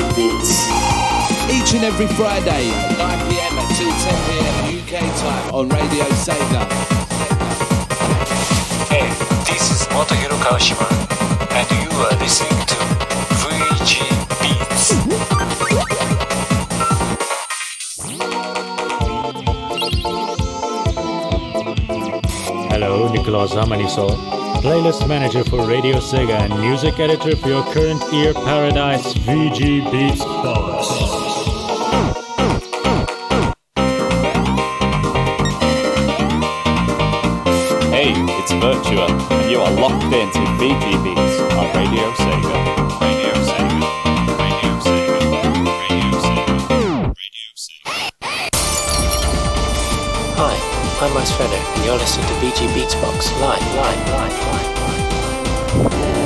VG Beats. Each and every Friday, 9pm at 2.10pm UK time on Radio Sega. Hey, this is Motohiro Kawashima, and you are listening to VG Beats. Hello, Nicolas Hamaniso, playlist manager for Radio Sega and music editor for your current Ear Paradise VG Beats box. Hey, it's Virtua, and you are locked into VG Beats on Radio Sega. I'm and you're listening to VG Beats Box live, live, live, live, live.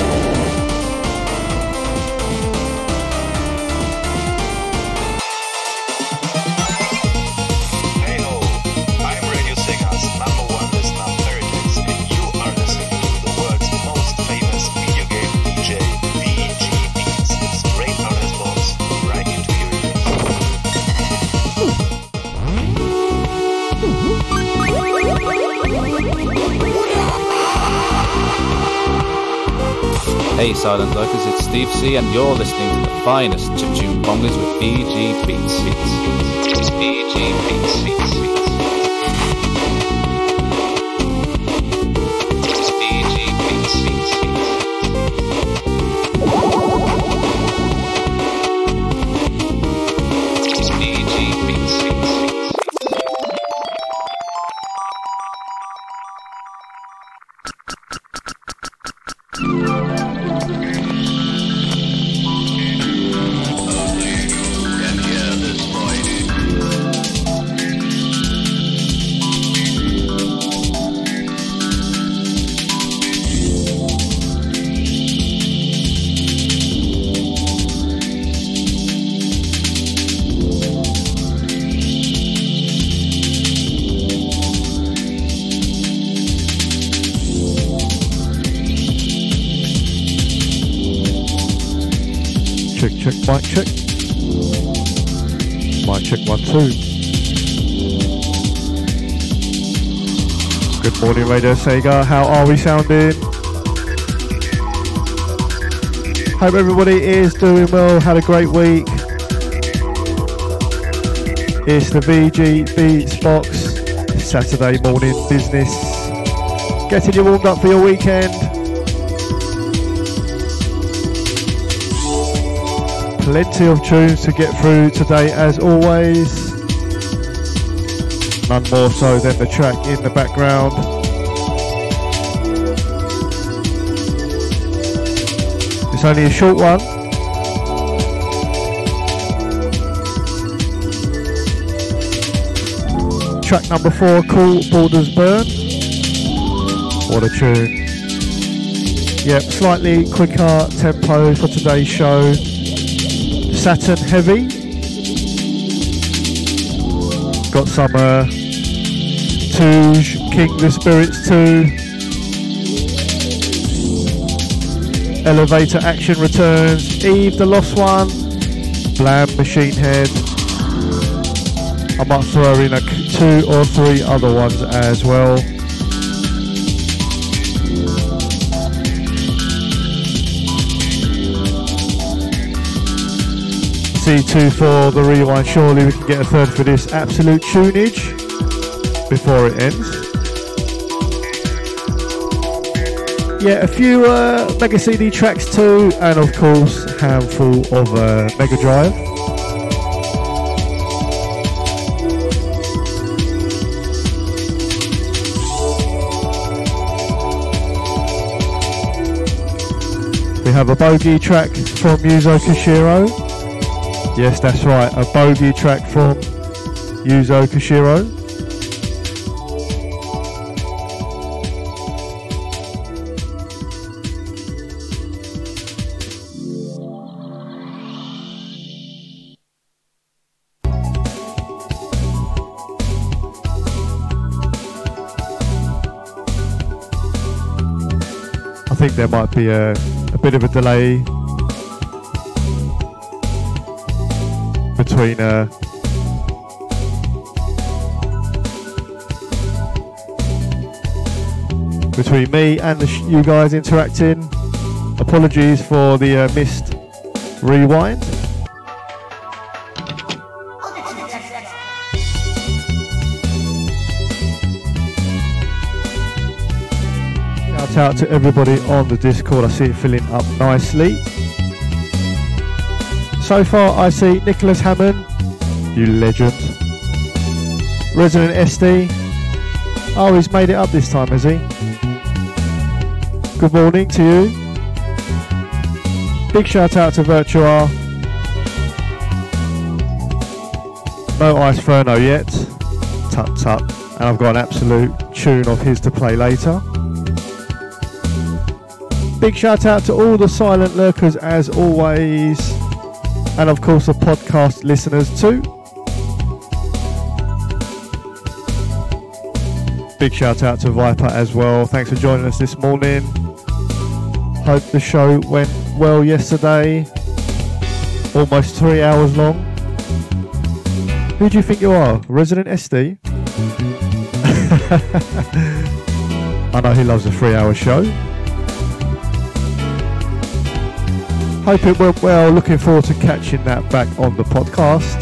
Silent Lurkers, it's Steve C and you're listening to the finest chiptune bongers with VG Beats. Beats. VG Beats. Beats. Beats. Beats. BG 2. Good morning, Radio Sega. How are we sounding? Hope everybody is doing well, had a great week. It's the VG Beats Box Saturday morning business. Getting you warmed up for your weekend. Plenty of tunes to get through today, as always. None more so than the track in the background. It's only a short one. Track number four, Cool Borders Burn. What a tune. Yep, slightly quicker tempo for today's show. Saturn Heavy. Got some uh, Touge, King the Spirits 2. Elevator Action returns. Eve the Lost One. Blam Machine Head. I might throw in a two or three other ones as well. C2 for the rewind. Surely we can get a third for this absolute tunage before it ends. Yeah, a few uh, Mega CD tracks too, and of course, handful of uh, Mega Drive. We have a bogey track from Yuzo Koshiro. Yes, that's right, a bogey track from Yuzo Koshiro. Might be a, a bit of a delay between uh, between me and sh- you guys interacting. Apologies for the uh, missed rewind. Shout out to everybody on the Discord. I see it filling up nicely. So far, I see Nicholas Hammond, you legend. Resident SD. Oh, he's made it up this time, has he? Good morning to you. Big shout out to Virtua. No Iceferno yet. Tut tut. And I've got an absolute tune of his to play later. Big shout out to all the silent lurkers as always. And of course the podcast listeners too. Big shout out to Viper as well. Thanks for joining us this morning. Hope the show went well yesterday. Almost three hours long. Who do you think you are? Resident SD? I know he loves a three hour show. Hope it went well. Looking forward to catching that back on the podcast.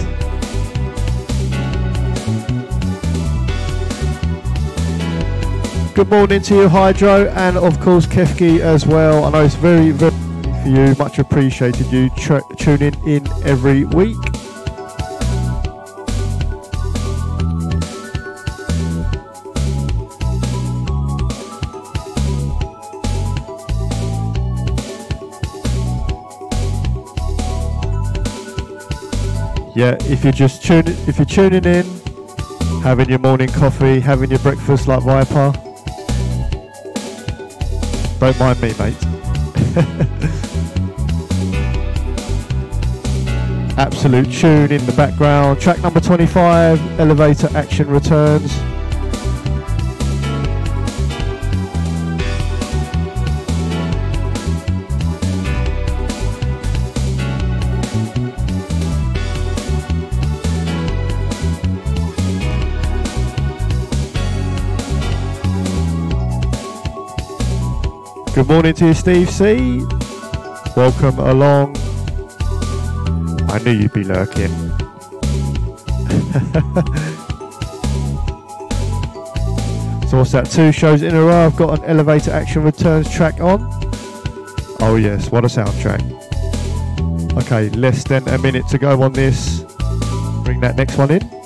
Good morning to you, Hydro, and of course Kefki as well. I know it's very, very for you. Much appreciated you tr- tuning in every week. Yeah, if you're just tuning, if you're tuning in, having your morning coffee, having your breakfast like Viper, don't mind me, mate. Absolute tune in the background. Track number 25, Elevator Action returns. Good morning to you, Steve C. Welcome along. I knew you'd be lurking. so what's that? Two shows in a row. I've got an Elevator Action Returns track on. Oh yes, what a soundtrack. Okay, less than a minute to go on this. Bring that next one in.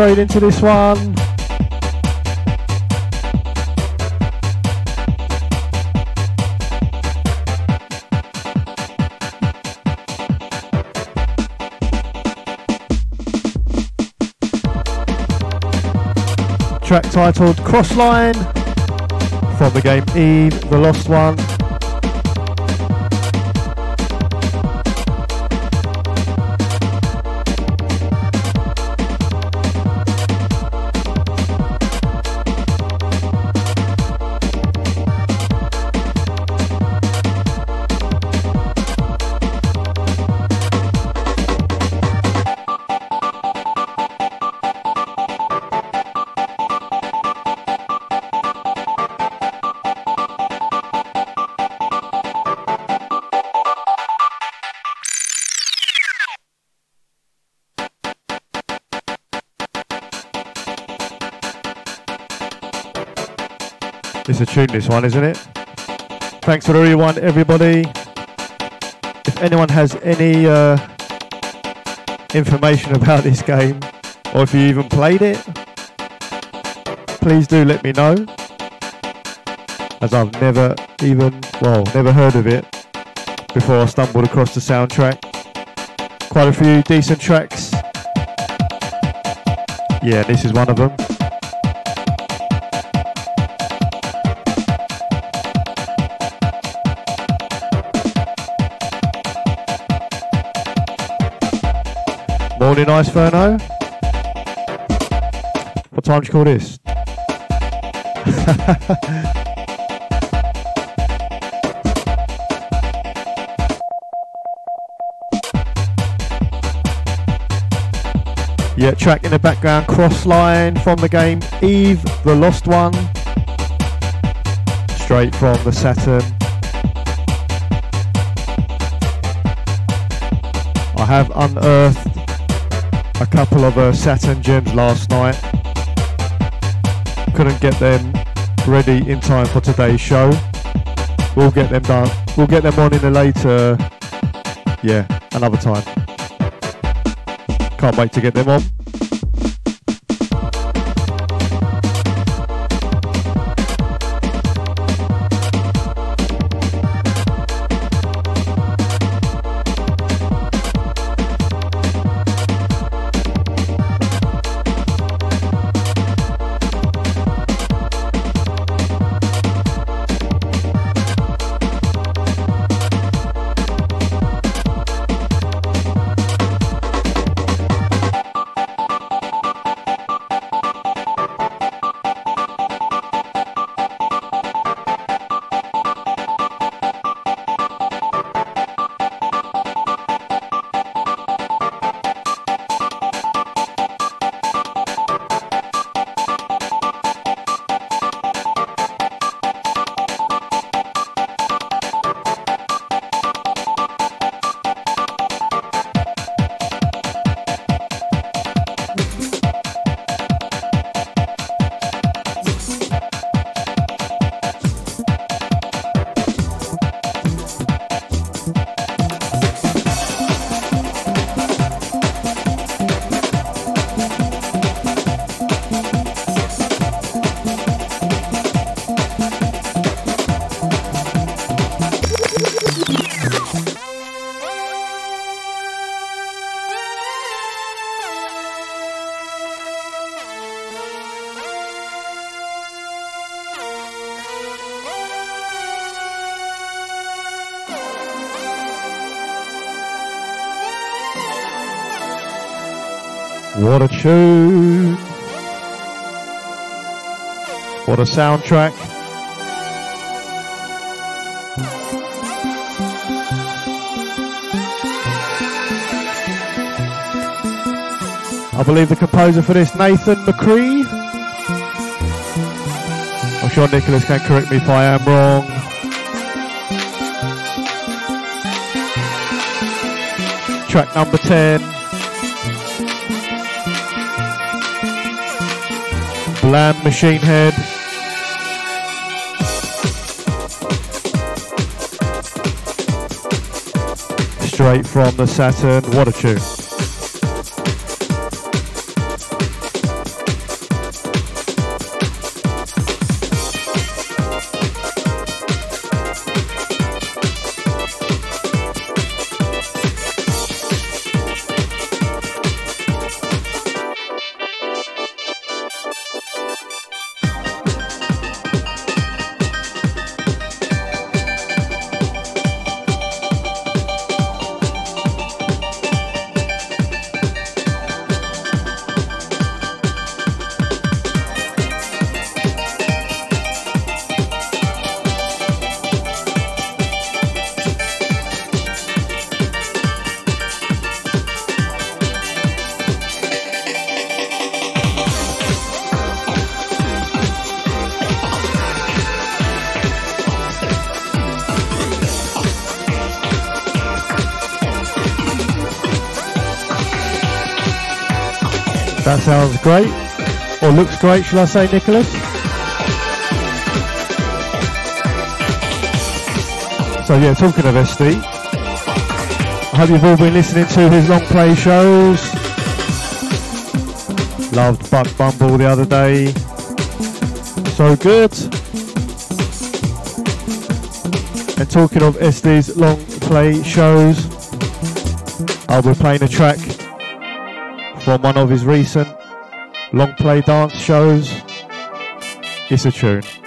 Straight into this one. Track titled Crossline from the game Eve, the Lost One. It's a tune, this one, isn't it? Thanks for the rewind, everybody. If anyone has any uh, information about this game, or if you even played it, please do let me know. As I've never even, well, never heard of it before I stumbled across the soundtrack. Quite a few decent tracks. Yeah, this is one of them. Morning, Iceferno. What time do you call this? yeah, track in the background, Crossline from the game Eve, the Lost One. Straight from the Saturn. I have unearthed a couple of uh, Saturn gems last night. Couldn't get them ready in time for today's show. We'll get them done. We'll get them on in a later, yeah, another time. Can't wait to get them on. What a tune! What a soundtrack! I believe the composer for this, Nathan McCree. I'm sure Nicholas can correct me if I am wrong. Track number 10. Blam Machine Head. Straight from the Saturn. What a tune. Great. Or looks great, shall I say, Nicholas? So yeah, talking of SD, I hope you've all been listening to his long play shows. Loved Buck Bumble the other day. So good. And talking of SD's long play shows, I'll be playing a track from one of his recent long play dance shows. It's a tune.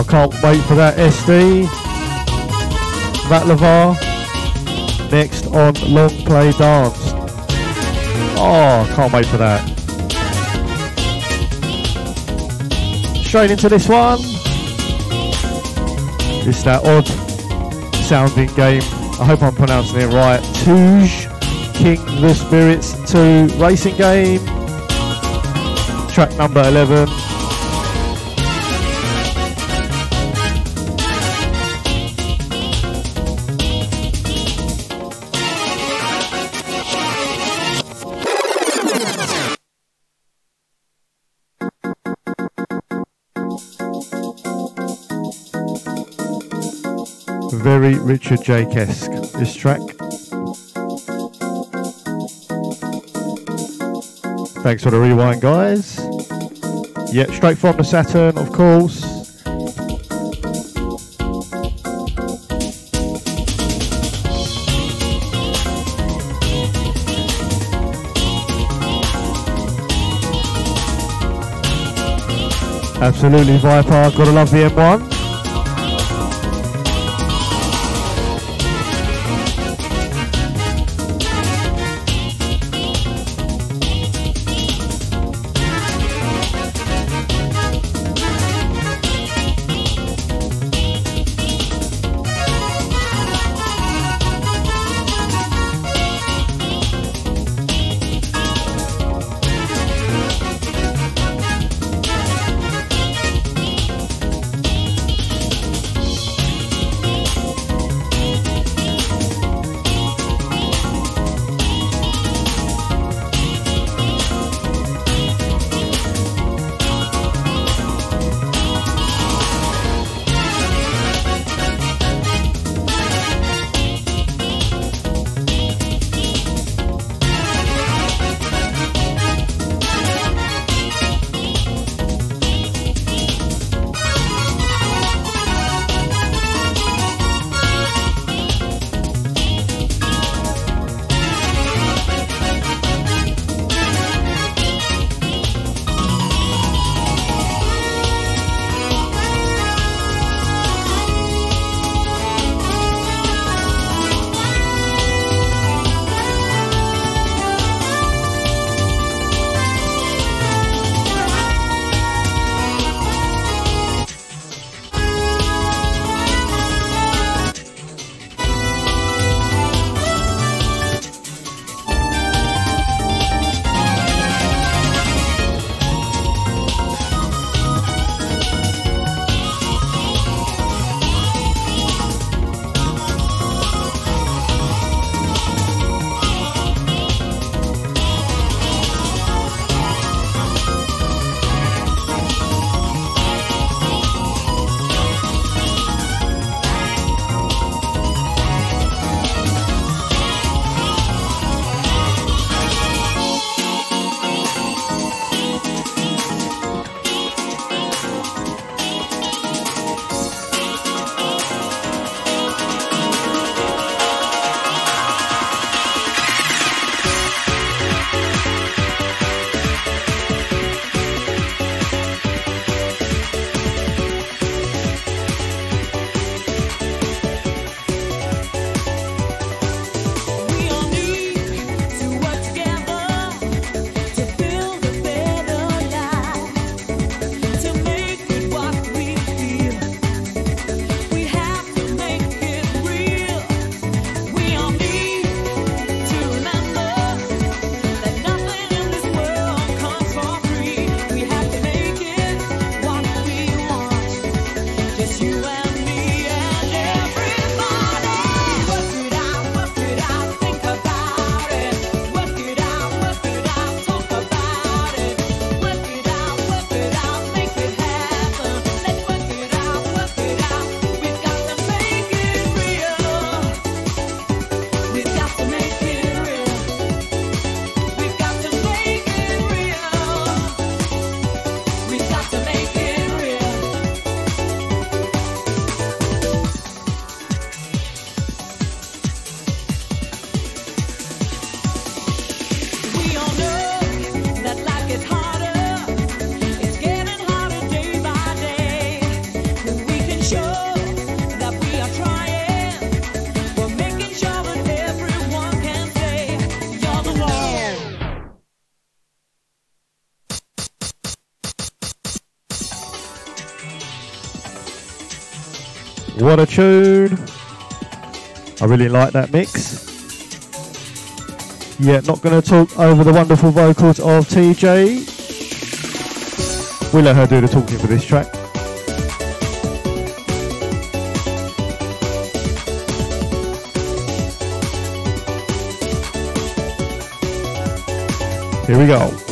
Wow, can't wait for that SD. That Lavar. Next on Long Play Dance. Oh, can't wait for that. Straight into this one. It's that odd sounding game. I hope I'm pronouncing it right. Touge King the Spirits 2 racing game. Track number 11. Richard Jacques-esque, this track. Thanks for the rewind, guys. Yeah, straight from the Saturn, of course. Absolutely Viper, gotta love the M1. What a tune! I really like that mix. Yeah, not going to talk over the wonderful vocals of TJ. We'll let her do the talking for this track. Here we go.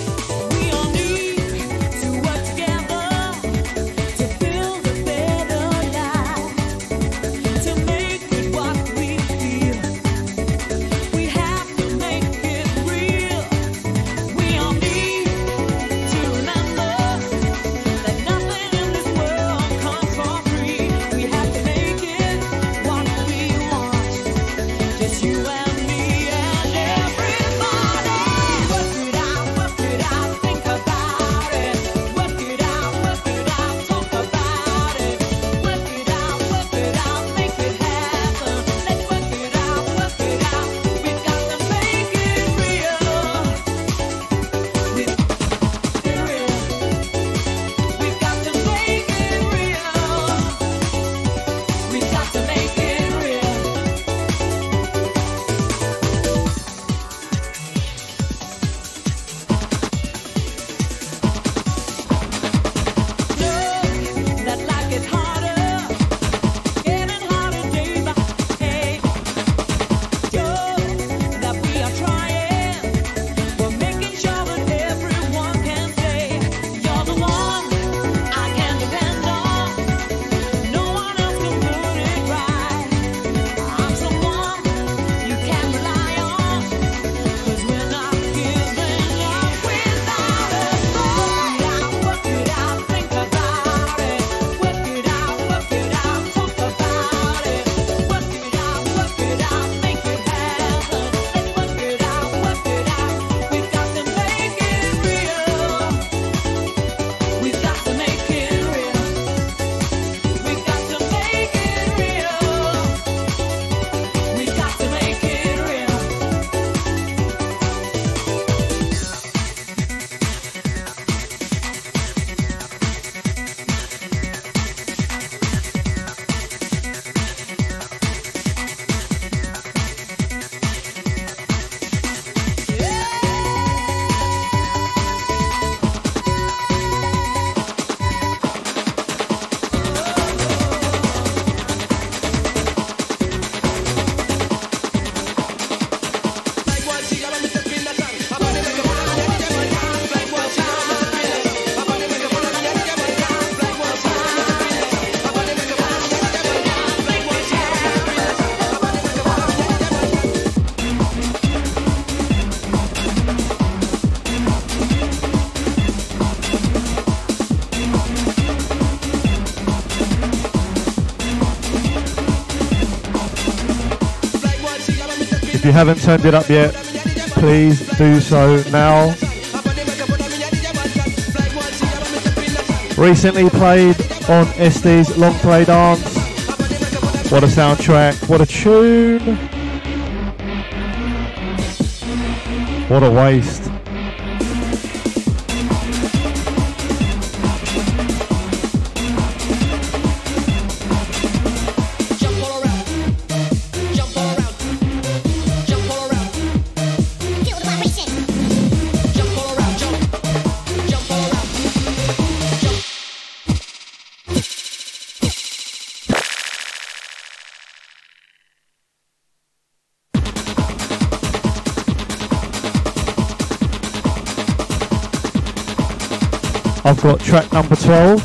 You haven't turned it up yet, please do so now. Recently played on SD's Long Play Dance. What a soundtrack, what a tune. What a waste. Track number 12.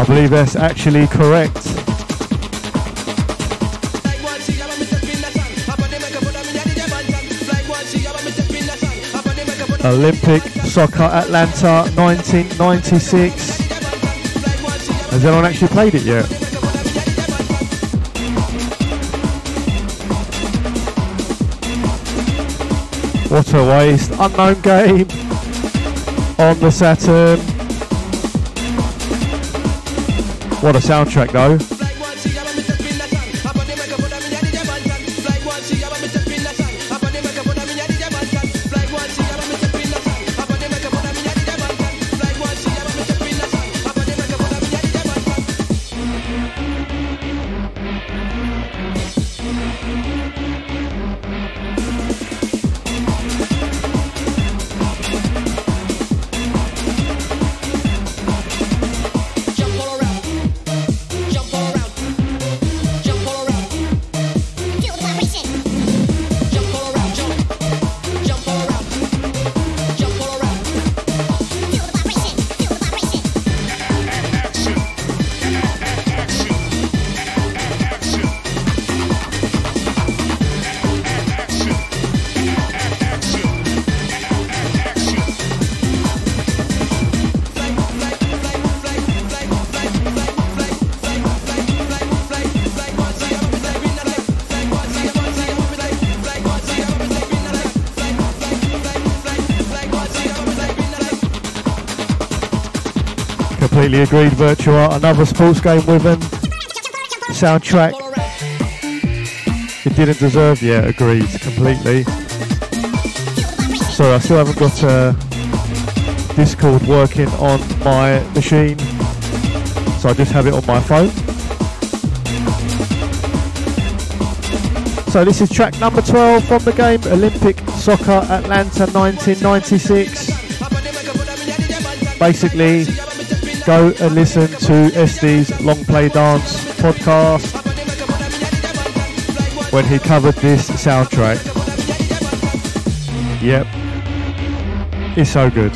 I believe that's actually correct. Olympic Soccer Atlanta 1996. Has anyone actually played it yet? What a waste. Unknown game on the Saturn. What a soundtrack though. Completely agreed, Virtua. Another sports game with an soundtrack. It didn't deserve, yeah, agreed, completely. Sorry, I still haven't got uh, Discord working on my machine, so I just have it on my phone. So this is track number 12 from the game Olympic Soccer Atlanta 1996. Basically, go and listen to SD's Long Play Dance podcast when he covered this soundtrack. Yep. It's so good.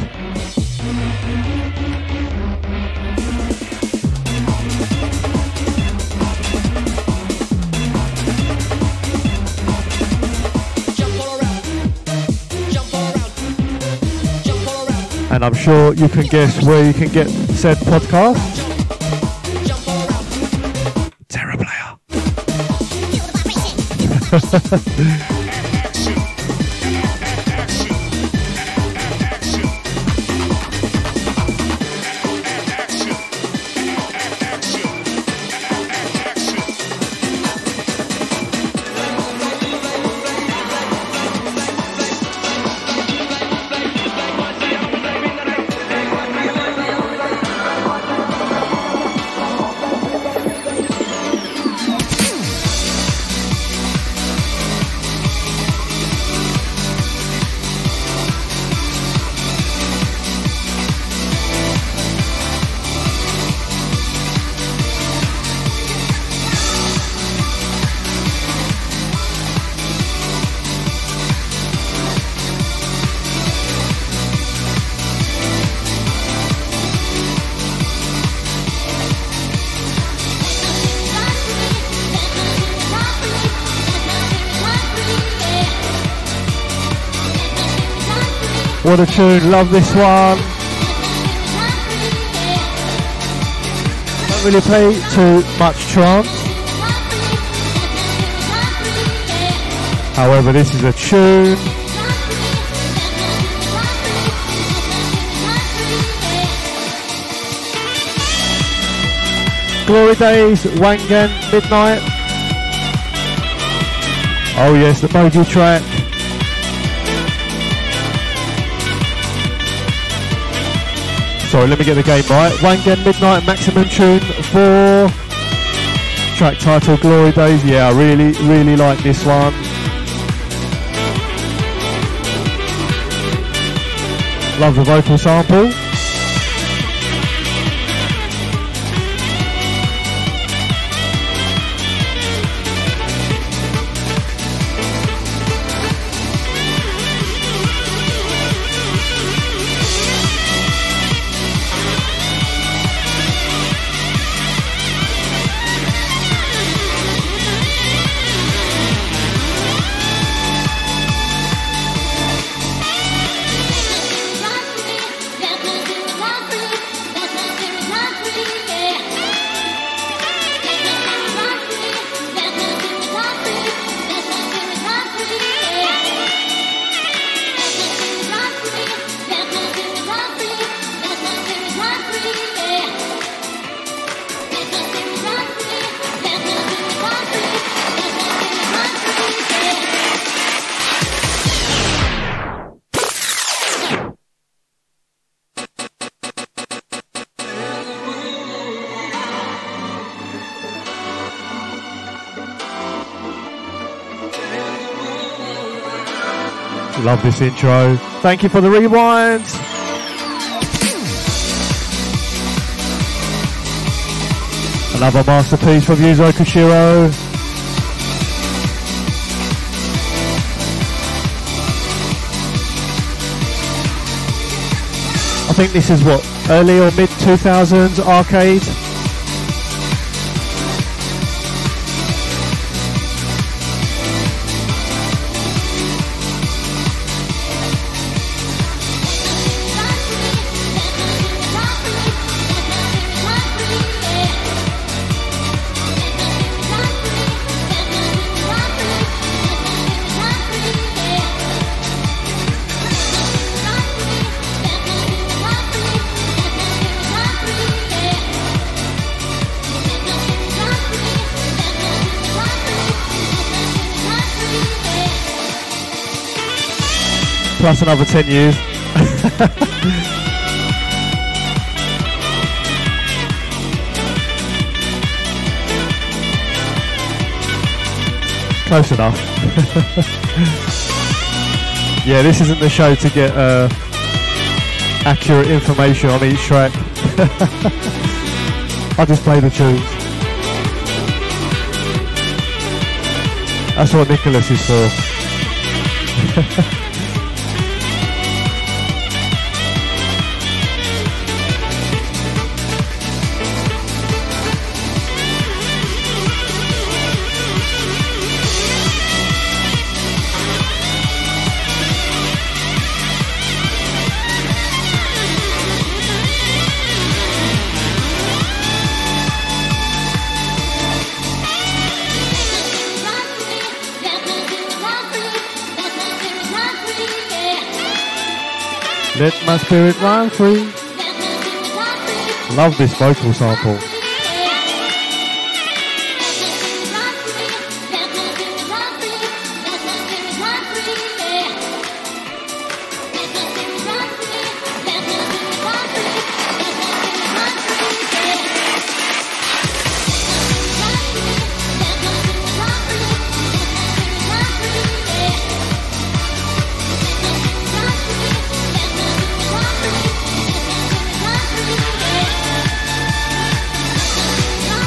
And I'm sure you can guess where you can get said podcast. Terra Player. What a tune, love this one. Don't really play too much trance. However, this is a tune. Glory Days, Wangan, Midnight. Oh yes, the Mojo track. Sorry, let me get the game right. Wangan Midnight Maximum Tune for Track title Glory Days. Yeah, I really, really like this one. Love the vocal sample. This intro. Thank you for the rewind. Another masterpiece from Yuzo Koshiro. I think this is what, early or mid 2000s arcade? Plus another 10 years. Close enough. yeah, this isn't the show to get uh, accurate information on each track. I just play the tunes. That's what Nicholas is for. Let my spirit run free. Love this vocal sample.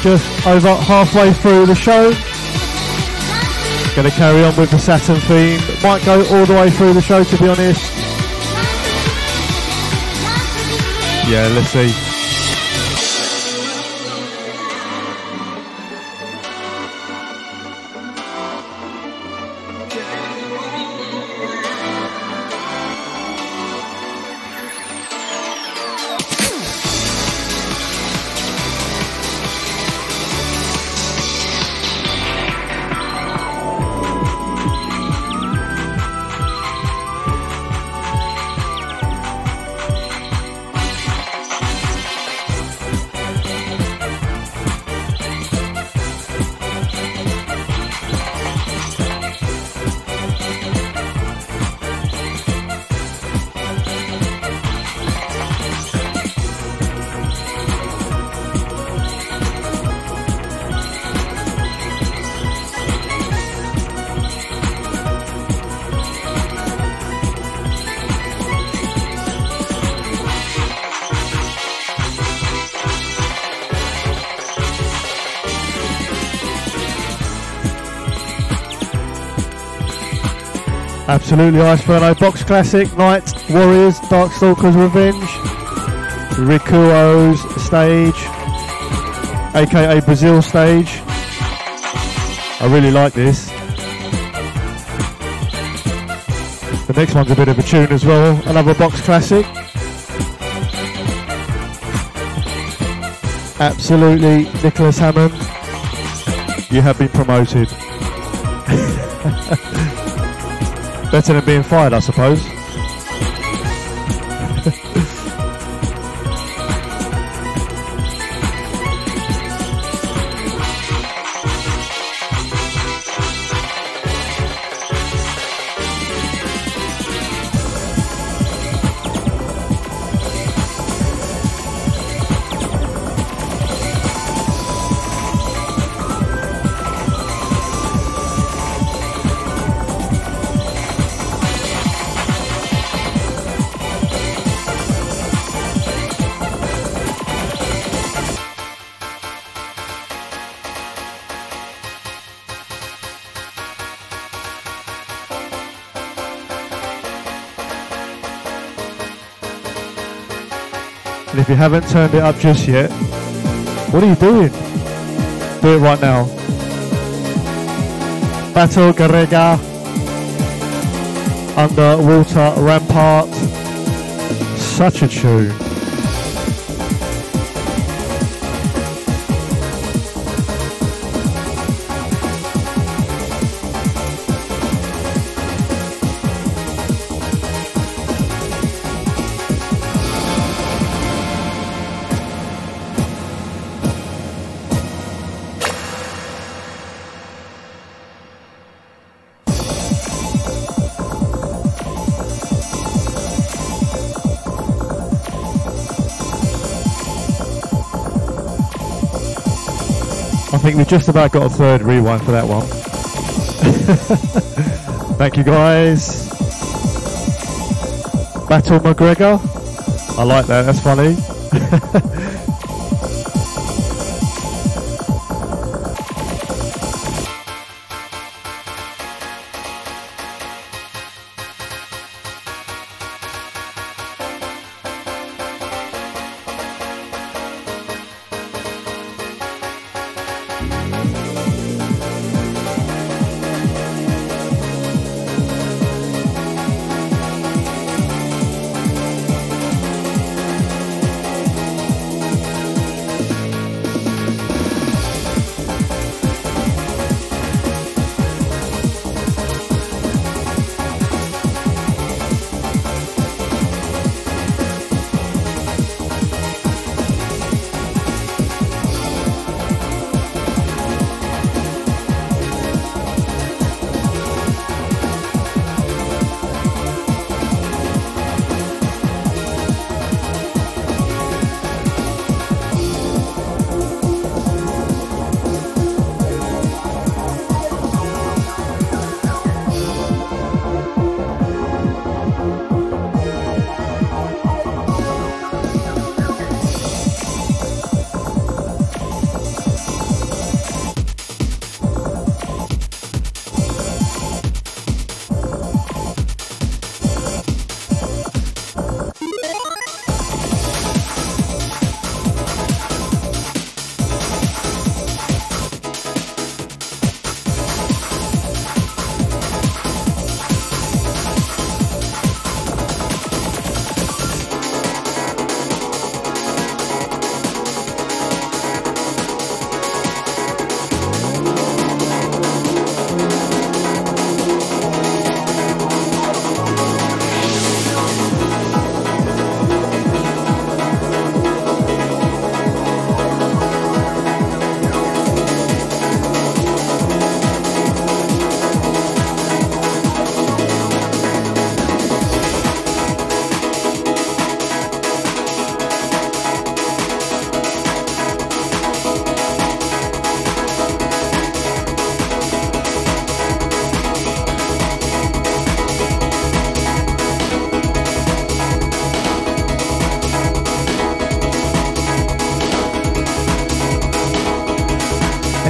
Just over halfway through the show. Gonna carry on with the Saturn theme. Might go all the way through the show to be honest. Yeah, let's see. Absolutely Iceferno Box Classic, Night Warriors, Darkstalkers Revenge, Rikuo's stage, aka Brazil stage. I really like this. The next one's a bit of a tune as well, another box classic. Absolutely, Nicholas Hammond, you have been promoted. Better than being fired, I suppose. If you haven't turned it up just yet, what are you doing? Do it right now. Battle Garega Underwater Rampart. Such a tune. Just about got a third rewind for that one. Thank you guys. Battle McGregor. I like that, that's funny.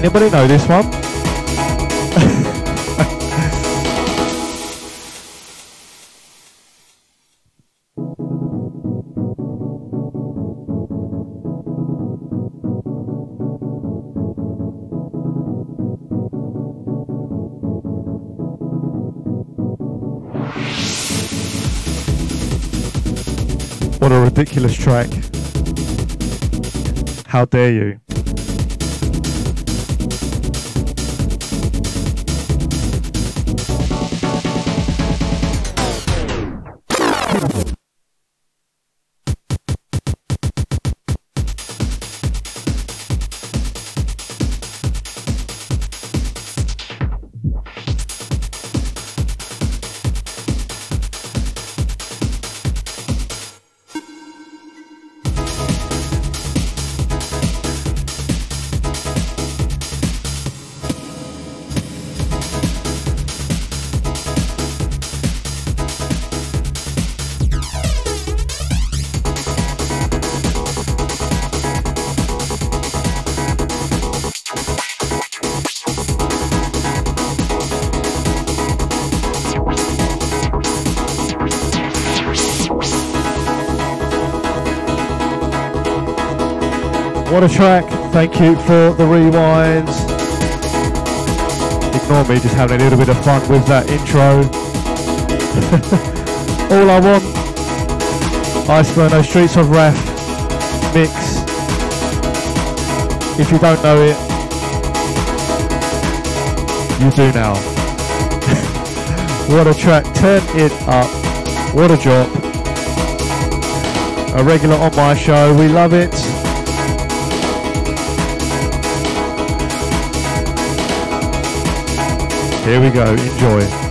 Anybody know this one? What a ridiculous track. How dare you? Thank you for the rewinds. Ignore me just having a little bit of fun with that intro. All I want. Iceferno Streets of Wrath mix. If you don't know it, you do now. what a track. Turn it up. What a drop. A regular on my show. We love it. Here we go, enjoy.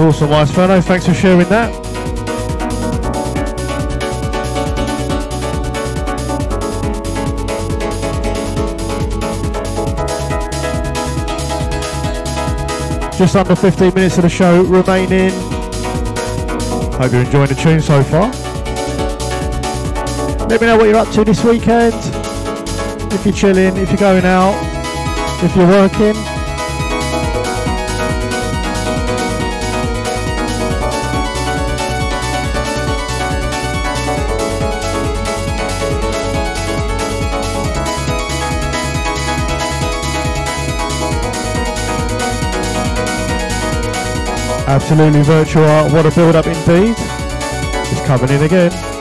Awesome, Wise Fellow. Thanks for sharing that. Just under 15 minutes of the show remaining. Hope you're enjoying the tune so far. Let me know what you're up to this weekend. If you're chilling, if you're going out, if you're working. Absolutely virtual art, what a build up indeed. It's coming in again.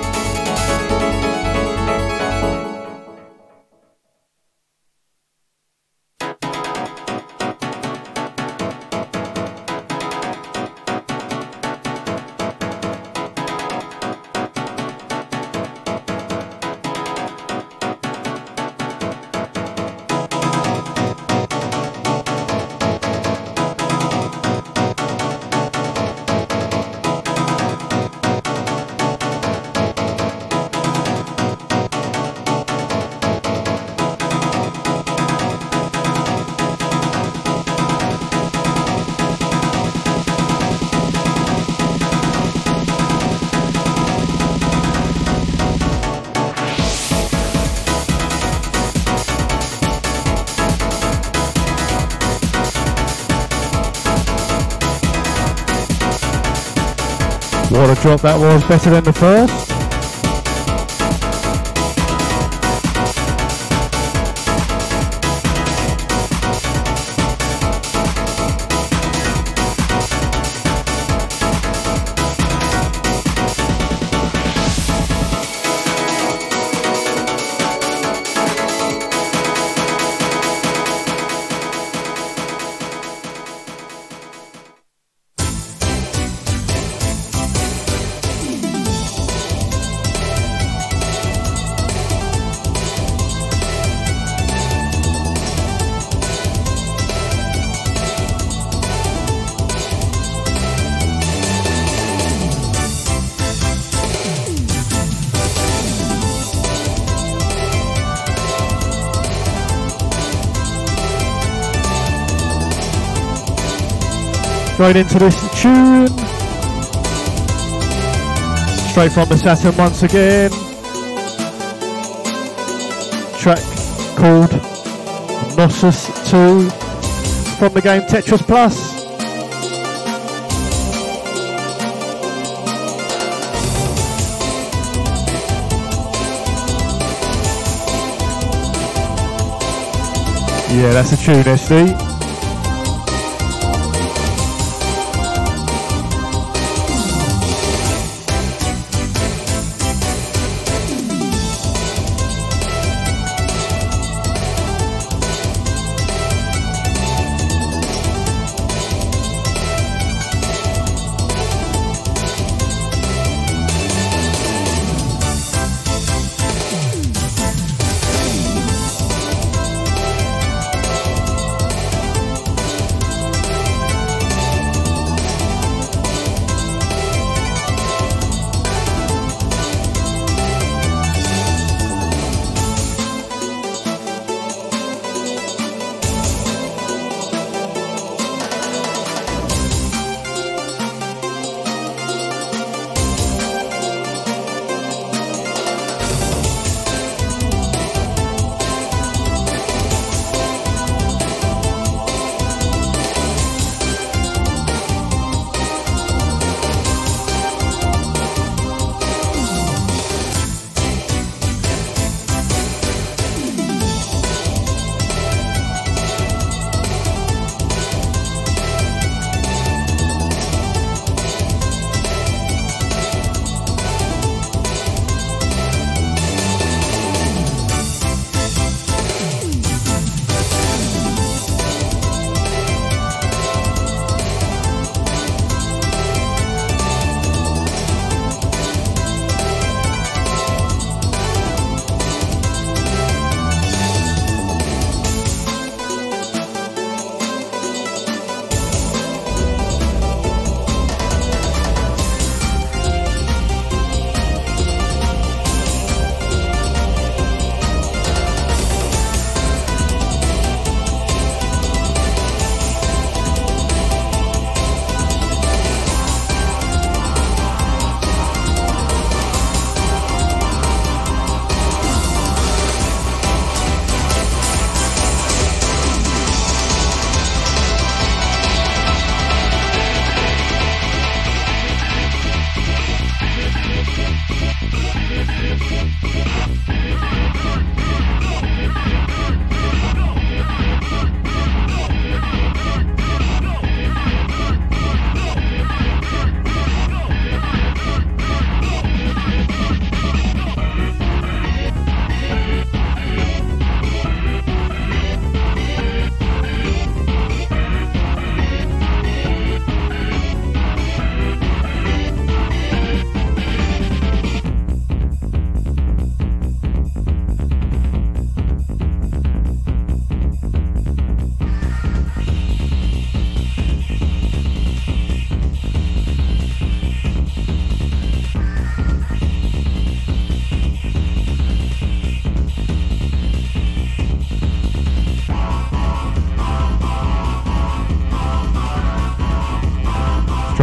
Drop that was, better than the first. Straight into this tune. Straight from the Saturn once again. Track called Gnosis 2 from the game Tetris Plus. Yeah, that's a tune, SD.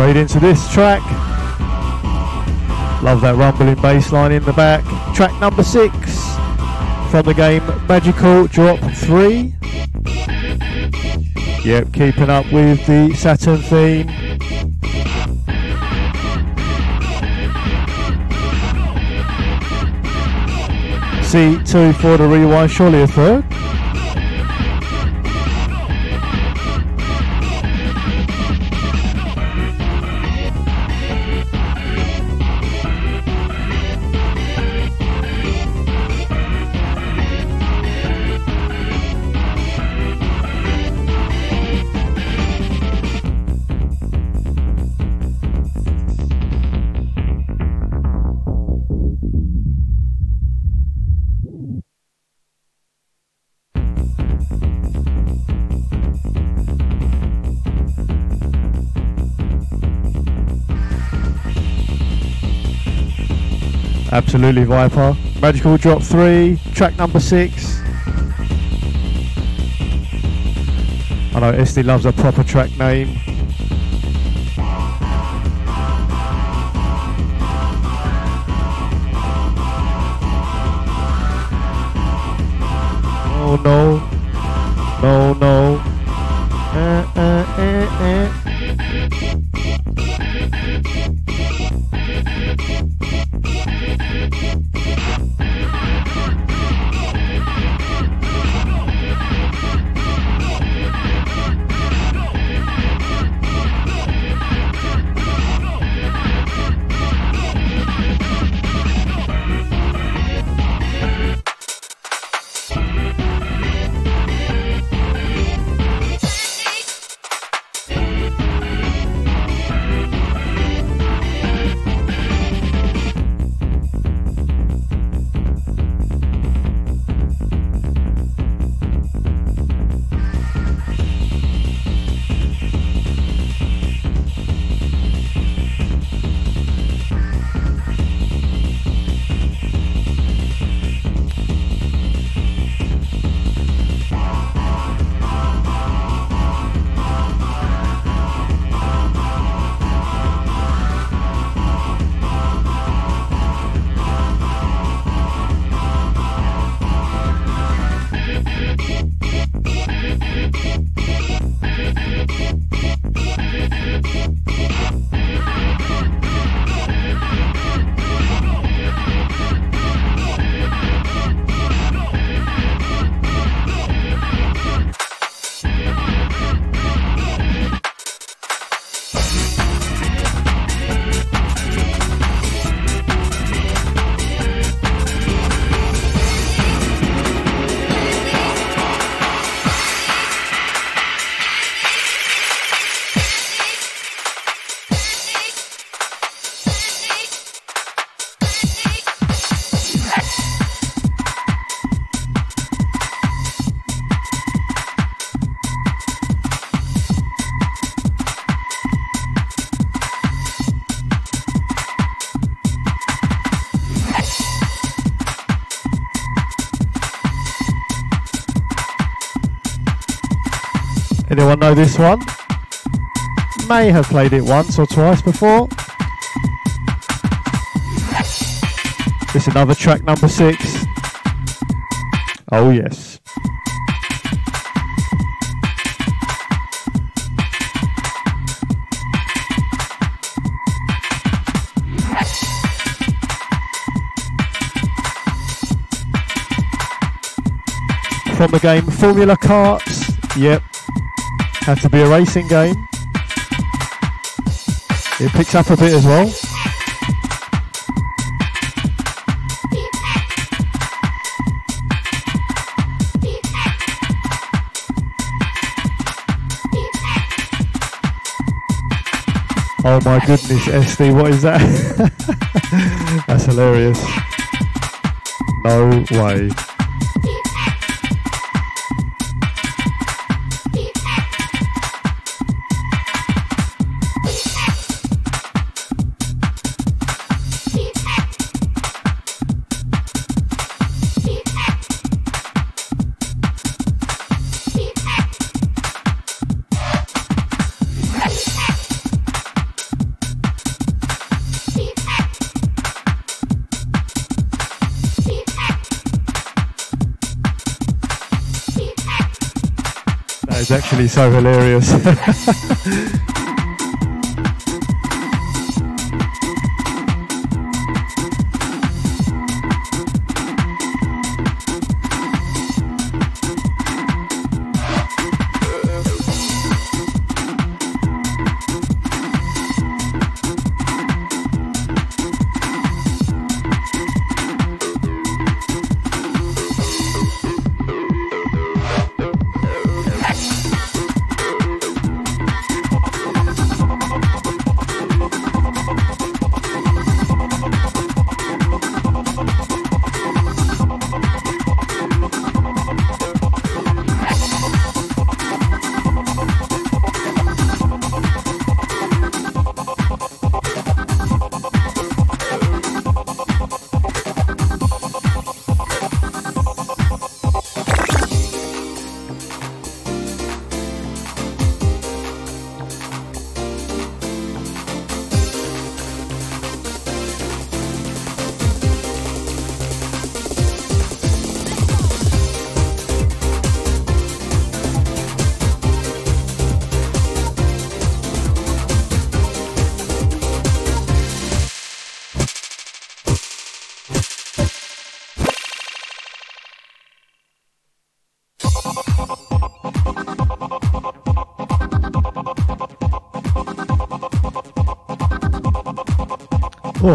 Straight into this track. Love that rumbling bass line in the back. Track number six from the game Magical Drop 3. Yep, keeping up with the Saturn theme. C2 for the rewind, surely a third. Absolutely Viper. Magical Drop 3, track number 6. I know SD loves a proper track name. Oh. No, this one? May have played it once or twice before. This another track number six. Oh yes. From the game Formula Karts. Yep, had to be a racing game. It picks up a bit as well. Oh my goodness, SD, what is that? That's hilarious. No way. So hilarious.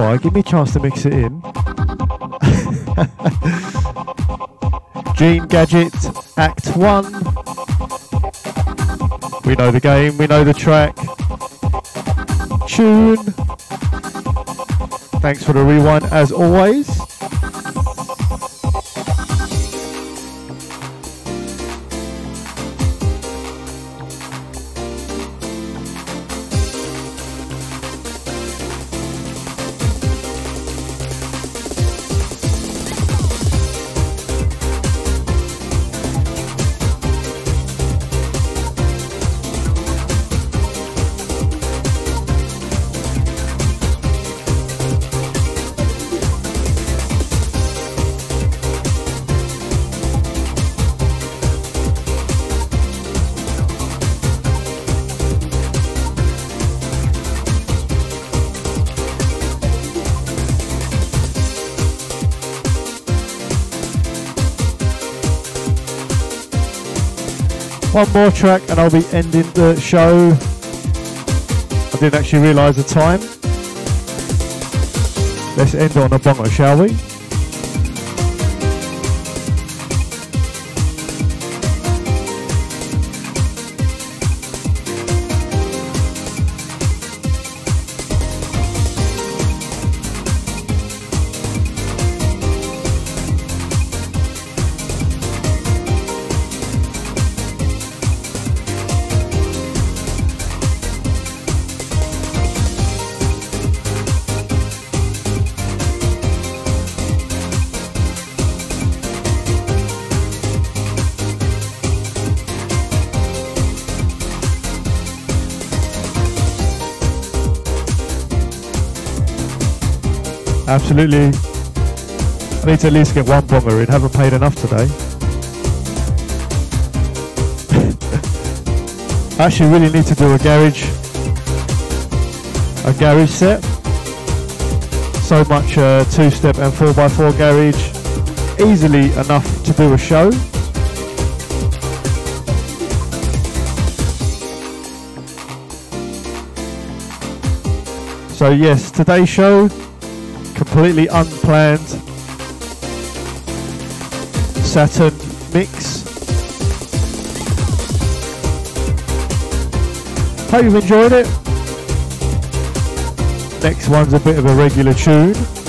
Alright, give me a chance to mix it in. Gene Gadget, Act 1. We know the game, we know the track. Tune. Thanks for the rewind as always. One more track and I'll be ending the show. I didn't actually realise the time. Let's end on a bongo, shall we? Absolutely. I need to at least get one bonger in. Haven't paid enough today. I actually really need to do a garage, a garage set. So much uh, two-step and four-by-four garage, easily enough to do a show. So yes, today's show completely unplanned Saturn mix. Hope you've enjoyed it. Next one's a bit of a regular tune.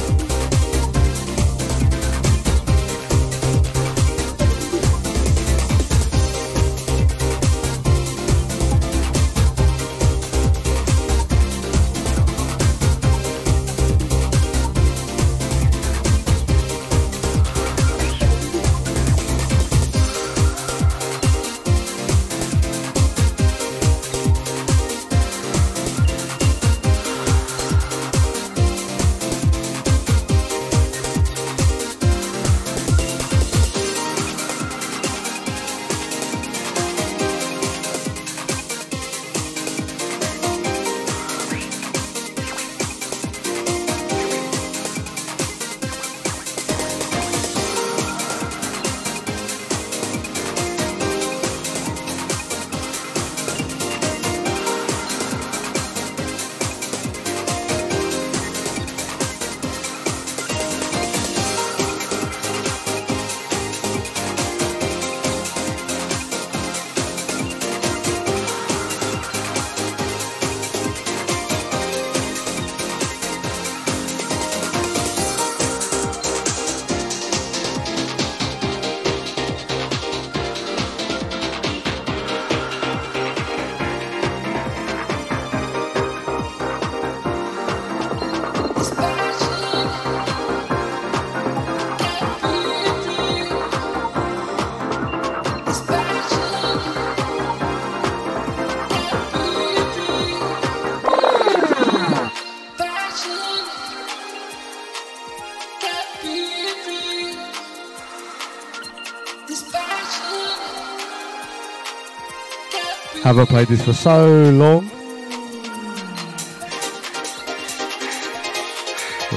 Have I played this for so long?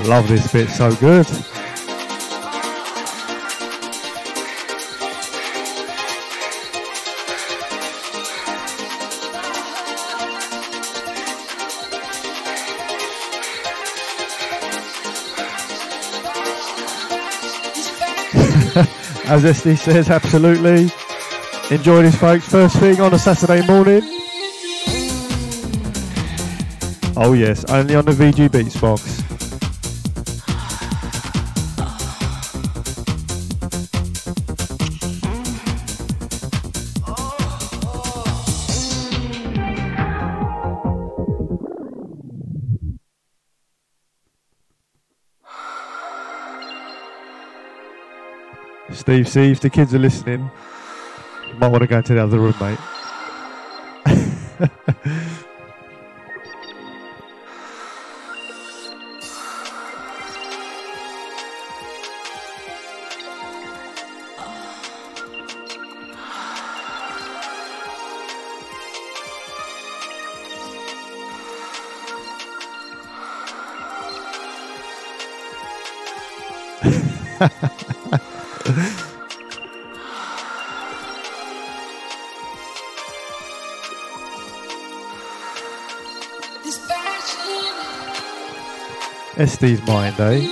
Love this bit, so good. As SD says, absolutely. Enjoy this, folks. First thing on a Saturday morning. Oh, yes, only on the VG Beats box. Steve, see if the kids are listening, might want to go into the other room, mate. SD's mind, eh?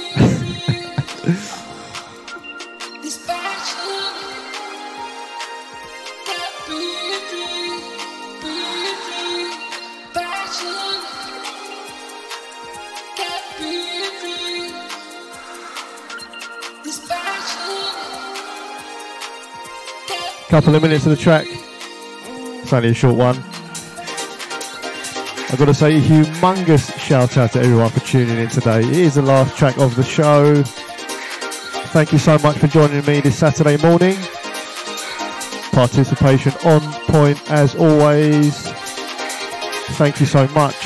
Couple of minutes of the track. It's only a short one. I've got to say a humongous shout out to everyone for tuning in today. It is the last track of the show. Thank you so much for joining me this Saturday morning. Participation on point as always. Thank you so much.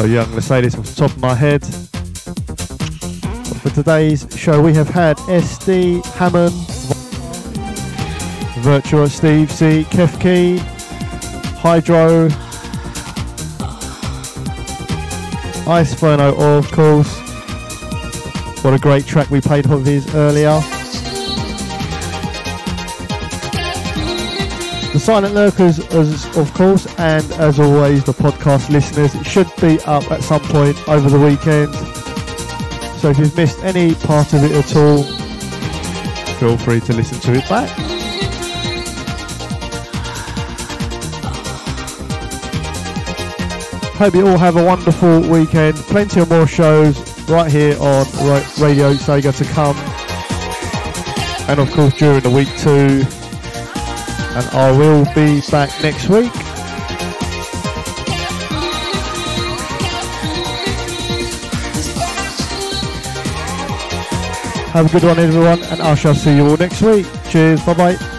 So say this off the top of my head. For today's show, we have had SD Hammond, Virtua Steve C, Kefkey, Hydro, Iceferno, of course. What a great track we played of his earlier. The Silent Lurkers, as of course, and as always, the podcast listeners. It should be up at some point over the weekend. So if you've missed any part of it at all, feel free to listen to it back. Hope you all have a wonderful weekend. Plenty of more shows right here on Radio Sega to come. And of course during the week too. And I will be back next week. Have a good one everyone and I shall see you all next week. Cheers, bye bye.